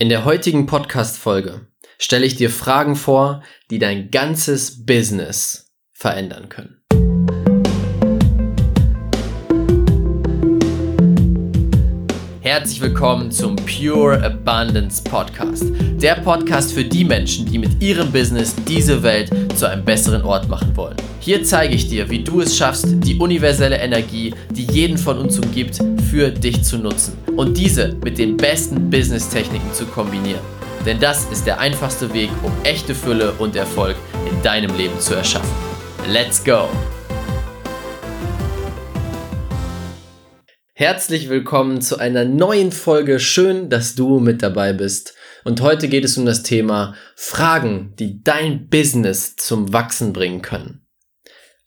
In der heutigen Podcast-Folge stelle ich dir Fragen vor, die dein ganzes Business verändern können. Herzlich willkommen zum Pure Abundance Podcast. Der Podcast für die Menschen, die mit ihrem Business diese Welt zu einem besseren Ort machen wollen. Hier zeige ich dir, wie du es schaffst, die universelle Energie, die jeden von uns umgibt, für dich zu nutzen und diese mit den besten Business-Techniken zu kombinieren. Denn das ist der einfachste Weg, um echte Fülle und Erfolg in deinem Leben zu erschaffen. Let's go! Herzlich willkommen zu einer neuen Folge. Schön, dass du mit dabei bist. Und heute geht es um das Thema Fragen, die dein Business zum Wachsen bringen können.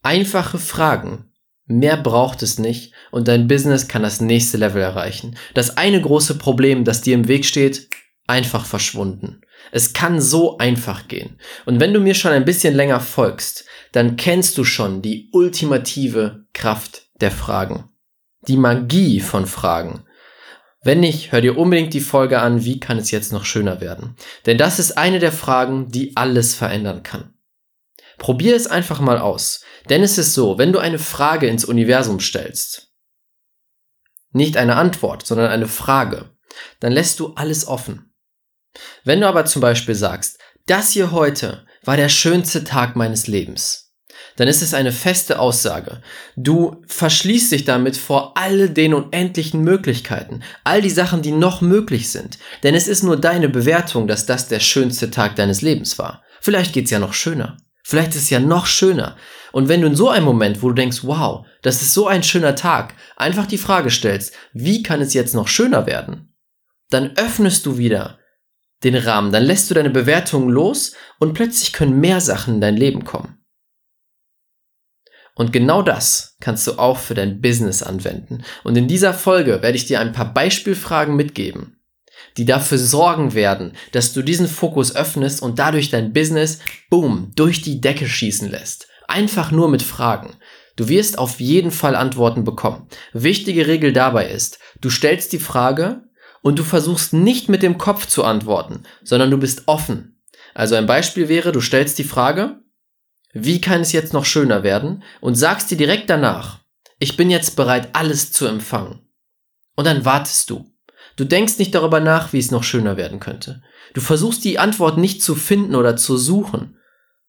Einfache Fragen. Mehr braucht es nicht und dein Business kann das nächste Level erreichen. Das eine große Problem, das dir im Weg steht, einfach verschwunden. Es kann so einfach gehen. Und wenn du mir schon ein bisschen länger folgst, dann kennst du schon die ultimative Kraft der Fragen die Magie von Fragen. Wenn nicht, hör dir unbedingt die Folge an, wie kann es jetzt noch schöner werden? Denn das ist eine der Fragen, die alles verändern kann. Probier es einfach mal aus. Denn es ist so, wenn du eine Frage ins Universum stellst, nicht eine Antwort, sondern eine Frage, dann lässt du alles offen. Wenn du aber zum Beispiel sagst, das hier heute war der schönste Tag meines Lebens, dann ist es eine feste Aussage. Du verschließt dich damit vor all den unendlichen Möglichkeiten, all die Sachen, die noch möglich sind. Denn es ist nur deine Bewertung, dass das der schönste Tag deines Lebens war. Vielleicht geht's ja noch schöner. Vielleicht ist es ja noch schöner. Und wenn du in so einem Moment, wo du denkst, wow, das ist so ein schöner Tag, einfach die Frage stellst, wie kann es jetzt noch schöner werden? Dann öffnest du wieder den Rahmen, dann lässt du deine Bewertungen los und plötzlich können mehr Sachen in dein Leben kommen. Und genau das kannst du auch für dein Business anwenden. Und in dieser Folge werde ich dir ein paar Beispielfragen mitgeben, die dafür sorgen werden, dass du diesen Fokus öffnest und dadurch dein Business, boom, durch die Decke schießen lässt. Einfach nur mit Fragen. Du wirst auf jeden Fall Antworten bekommen. Wichtige Regel dabei ist, du stellst die Frage und du versuchst nicht mit dem Kopf zu antworten, sondern du bist offen. Also ein Beispiel wäre, du stellst die Frage, wie kann es jetzt noch schöner werden und sagst dir direkt danach, ich bin jetzt bereit, alles zu empfangen. Und dann wartest du. Du denkst nicht darüber nach, wie es noch schöner werden könnte. Du versuchst die Antwort nicht zu finden oder zu suchen.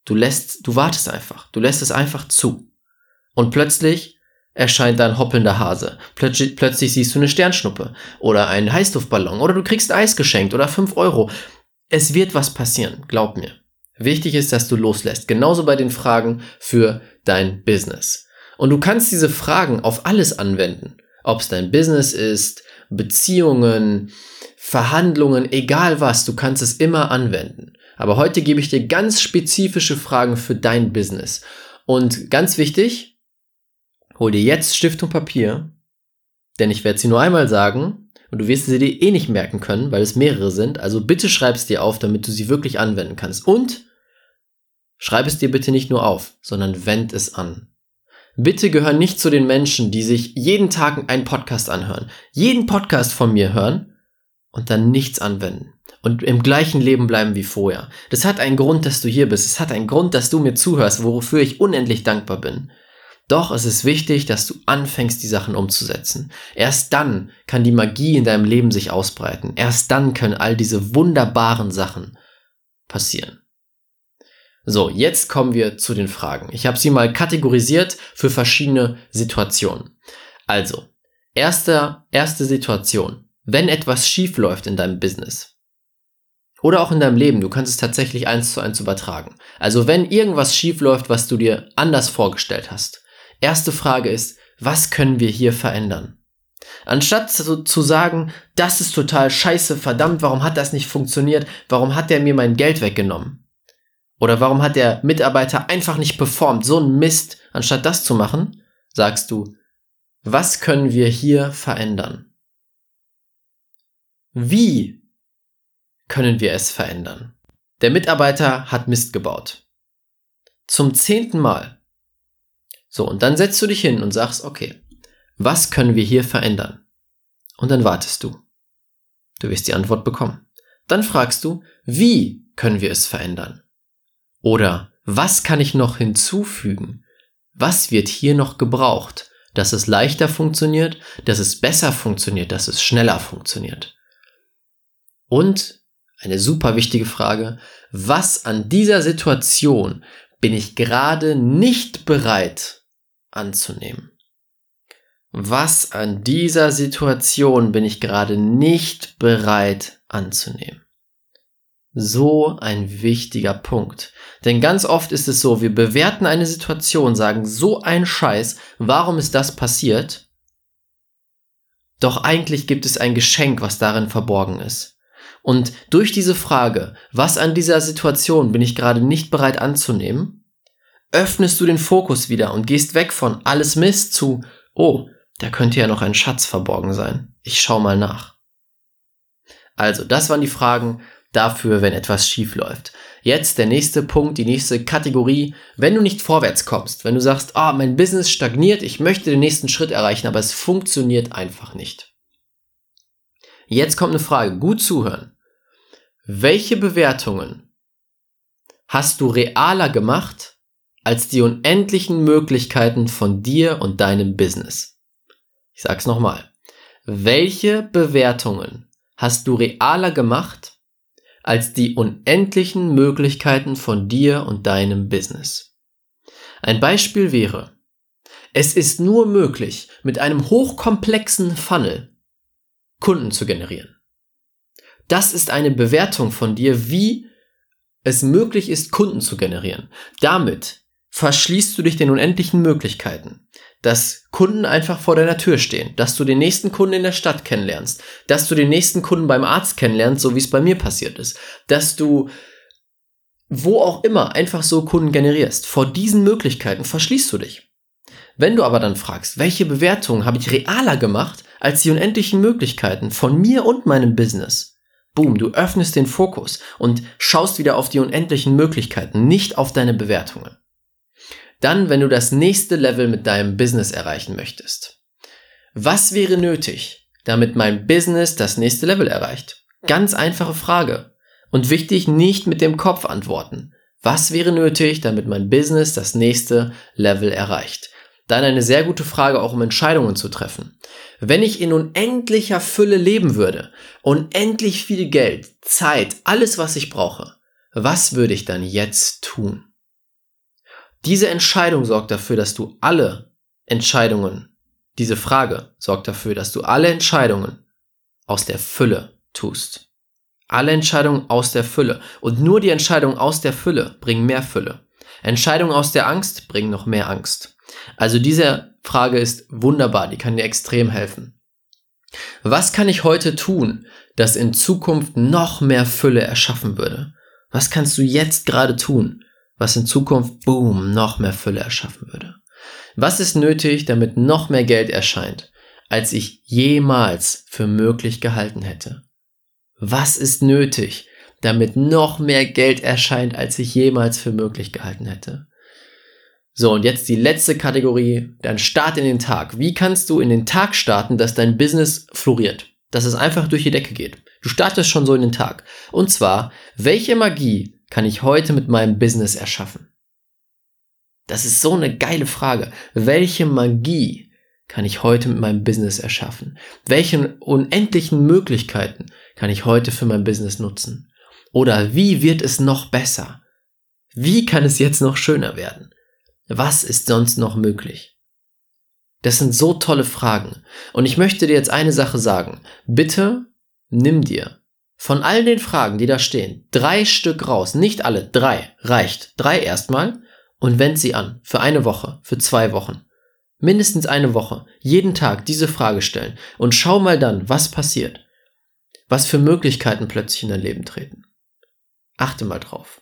Du lässt, du wartest einfach. Du lässt es einfach zu. Und plötzlich erscheint ein hoppelnder Hase. Plötzlich, plötzlich siehst du eine Sternschnuppe oder einen Heißluftballon oder du kriegst Eis geschenkt oder fünf Euro. Es wird was passieren, glaub mir. Wichtig ist, dass du loslässt. Genauso bei den Fragen für dein Business. Und du kannst diese Fragen auf alles anwenden. Ob es dein Business ist, Beziehungen, Verhandlungen, egal was, du kannst es immer anwenden. Aber heute gebe ich dir ganz spezifische Fragen für dein Business. Und ganz wichtig, hol dir jetzt Stift und Papier, denn ich werde sie nur einmal sagen und du wirst sie dir eh nicht merken können, weil es mehrere sind. Also bitte schreib es dir auf, damit du sie wirklich anwenden kannst. Und Schreib es dir bitte nicht nur auf, sondern wend es an. Bitte gehör nicht zu den Menschen, die sich jeden Tag einen Podcast anhören, jeden Podcast von mir hören und dann nichts anwenden und im gleichen Leben bleiben wie vorher. Das hat einen Grund, dass du hier bist. Es hat einen Grund, dass du mir zuhörst, wofür ich unendlich dankbar bin. Doch es ist wichtig, dass du anfängst, die Sachen umzusetzen. Erst dann kann die Magie in deinem Leben sich ausbreiten. Erst dann können all diese wunderbaren Sachen passieren. So, jetzt kommen wir zu den Fragen. Ich habe sie mal kategorisiert für verschiedene Situationen. Also, erste, erste Situation. Wenn etwas schief läuft in deinem Business oder auch in deinem Leben, du kannst es tatsächlich eins zu eins übertragen. Also, wenn irgendwas schief läuft, was du dir anders vorgestellt hast. Erste Frage ist, was können wir hier verändern? Anstatt zu, zu sagen, das ist total scheiße, verdammt, warum hat das nicht funktioniert? Warum hat der mir mein Geld weggenommen? Oder warum hat der Mitarbeiter einfach nicht performt? So ein Mist. Anstatt das zu machen, sagst du, was können wir hier verändern? Wie können wir es verändern? Der Mitarbeiter hat Mist gebaut. Zum zehnten Mal. So, und dann setzt du dich hin und sagst, okay, was können wir hier verändern? Und dann wartest du. Du wirst die Antwort bekommen. Dann fragst du, wie können wir es verändern? Oder was kann ich noch hinzufügen? Was wird hier noch gebraucht, dass es leichter funktioniert, dass es besser funktioniert, dass es schneller funktioniert? Und eine super wichtige Frage, was an dieser Situation bin ich gerade nicht bereit anzunehmen? Was an dieser Situation bin ich gerade nicht bereit anzunehmen? So ein wichtiger Punkt. Denn ganz oft ist es so, wir bewerten eine Situation, sagen so ein Scheiß, warum ist das passiert? Doch eigentlich gibt es ein Geschenk, was darin verborgen ist. Und durch diese Frage, was an dieser Situation bin ich gerade nicht bereit anzunehmen, öffnest du den Fokus wieder und gehst weg von alles Mist zu, oh, da könnte ja noch ein Schatz verborgen sein. Ich schau mal nach. Also, das waren die Fragen, dafür, wenn etwas schief läuft. Jetzt der nächste Punkt, die nächste Kategorie. Wenn du nicht vorwärts kommst, wenn du sagst, ah, mein Business stagniert, ich möchte den nächsten Schritt erreichen, aber es funktioniert einfach nicht. Jetzt kommt eine Frage, gut zuhören. Welche Bewertungen hast du realer gemacht als die unendlichen Möglichkeiten von dir und deinem Business? Ich sag's nochmal. Welche Bewertungen hast du realer gemacht als die unendlichen Möglichkeiten von dir und deinem Business. Ein Beispiel wäre, es ist nur möglich, mit einem hochkomplexen Funnel Kunden zu generieren. Das ist eine Bewertung von dir, wie es möglich ist, Kunden zu generieren. Damit verschließt du dich den unendlichen Möglichkeiten dass Kunden einfach vor deiner Tür stehen, dass du den nächsten Kunden in der Stadt kennenlernst, dass du den nächsten Kunden beim Arzt kennenlernst, so wie es bei mir passiert ist, dass du wo auch immer einfach so Kunden generierst. Vor diesen Möglichkeiten verschließt du dich. Wenn du aber dann fragst, welche Bewertungen habe ich realer gemacht als die unendlichen Möglichkeiten von mir und meinem Business? Boom, du öffnest den Fokus und schaust wieder auf die unendlichen Möglichkeiten, nicht auf deine Bewertungen. Dann, wenn du das nächste Level mit deinem Business erreichen möchtest. Was wäre nötig, damit mein Business das nächste Level erreicht? Ganz einfache Frage. Und wichtig, nicht mit dem Kopf antworten. Was wäre nötig, damit mein Business das nächste Level erreicht? Dann eine sehr gute Frage, auch um Entscheidungen zu treffen. Wenn ich in unendlicher Fülle leben würde, unendlich viel Geld, Zeit, alles, was ich brauche, was würde ich dann jetzt tun? Diese Entscheidung sorgt dafür, dass du alle Entscheidungen, diese Frage sorgt dafür, dass du alle Entscheidungen aus der Fülle tust. Alle Entscheidungen aus der Fülle. Und nur die Entscheidungen aus der Fülle bringen mehr Fülle. Entscheidungen aus der Angst bringen noch mehr Angst. Also diese Frage ist wunderbar, die kann dir extrem helfen. Was kann ich heute tun, das in Zukunft noch mehr Fülle erschaffen würde? Was kannst du jetzt gerade tun, was in Zukunft, boom, noch mehr Fülle erschaffen würde. Was ist nötig, damit noch mehr Geld erscheint, als ich jemals für möglich gehalten hätte? Was ist nötig, damit noch mehr Geld erscheint, als ich jemals für möglich gehalten hätte? So, und jetzt die letzte Kategorie, dein Start in den Tag. Wie kannst du in den Tag starten, dass dein Business floriert? Dass es einfach durch die Decke geht. Du startest schon so in den Tag. Und zwar, welche Magie kann ich heute mit meinem Business erschaffen? Das ist so eine geile Frage. Welche Magie kann ich heute mit meinem Business erschaffen? Welche unendlichen Möglichkeiten kann ich heute für mein Business nutzen? Oder wie wird es noch besser? Wie kann es jetzt noch schöner werden? Was ist sonst noch möglich? Das sind so tolle Fragen. Und ich möchte dir jetzt eine Sache sagen. Bitte nimm dir von all den Fragen, die da stehen, drei Stück raus, nicht alle, drei, reicht. Drei erstmal und wend sie an. Für eine Woche, für zwei Wochen. Mindestens eine Woche. Jeden Tag diese Frage stellen und schau mal dann, was passiert. Was für Möglichkeiten plötzlich in dein Leben treten. Achte mal drauf.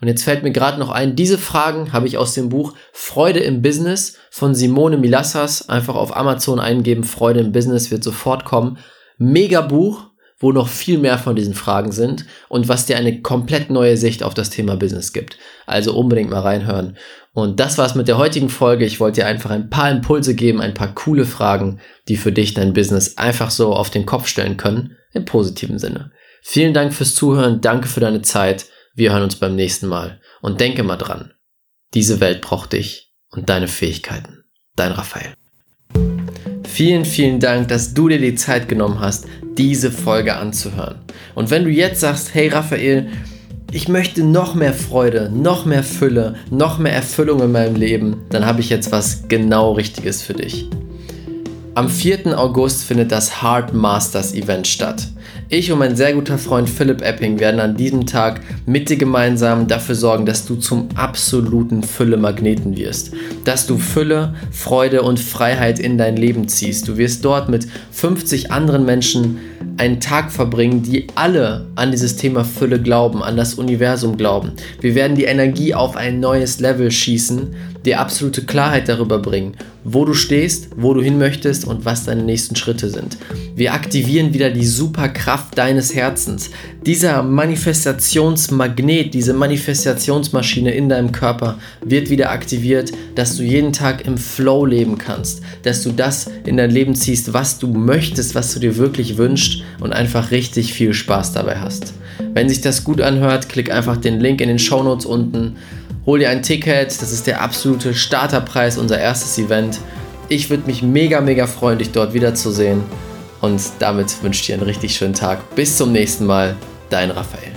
Und jetzt fällt mir gerade noch ein, diese Fragen habe ich aus dem Buch Freude im Business von Simone Milassas. Einfach auf Amazon eingeben, Freude im Business wird sofort kommen. Mega Buch, wo noch viel mehr von diesen Fragen sind und was dir eine komplett neue Sicht auf das Thema Business gibt. Also unbedingt mal reinhören. Und das war's mit der heutigen Folge. Ich wollte dir einfach ein paar Impulse geben, ein paar coole Fragen, die für dich dein Business einfach so auf den Kopf stellen können, im positiven Sinne. Vielen Dank fürs Zuhören, danke für deine Zeit. Wir hören uns beim nächsten Mal. Und denke mal dran, diese Welt braucht dich und deine Fähigkeiten. Dein Raphael. Vielen, vielen Dank, dass du dir die Zeit genommen hast, diese Folge anzuhören. Und wenn du jetzt sagst, hey Raphael, ich möchte noch mehr Freude, noch mehr Fülle, noch mehr Erfüllung in meinem Leben, dann habe ich jetzt was genau Richtiges für dich. Am 4. August findet das Heart Masters Event statt. Ich und mein sehr guter Freund Philipp Epping werden an diesem Tag mit dir gemeinsam dafür sorgen, dass du zum absoluten Fülle-Magneten wirst. Dass du Fülle, Freude und Freiheit in dein Leben ziehst. Du wirst dort mit 50 anderen Menschen einen Tag verbringen, die alle an dieses Thema Fülle glauben, an das Universum glauben. Wir werden die Energie auf ein neues Level schießen, dir absolute Klarheit darüber bringen, wo du stehst, wo du hin möchtest und was deine nächsten Schritte sind. Wir aktivieren wieder die Superkraft deines Herzens. Dieser Manifestationsmagnet, diese Manifestationsmaschine in deinem Körper wird wieder aktiviert, dass du jeden Tag im Flow leben kannst, dass du das in dein Leben ziehst, was du möchtest, was du dir wirklich wünschst und einfach richtig viel Spaß dabei hast. Wenn sich das gut anhört, klick einfach den Link in den Show Notes unten Hol dir ein Ticket, das ist der absolute Starterpreis, unser erstes Event. Ich würde mich mega, mega freuen, dich dort wiederzusehen. Und damit wünsche ich dir einen richtig schönen Tag. Bis zum nächsten Mal, dein Raphael.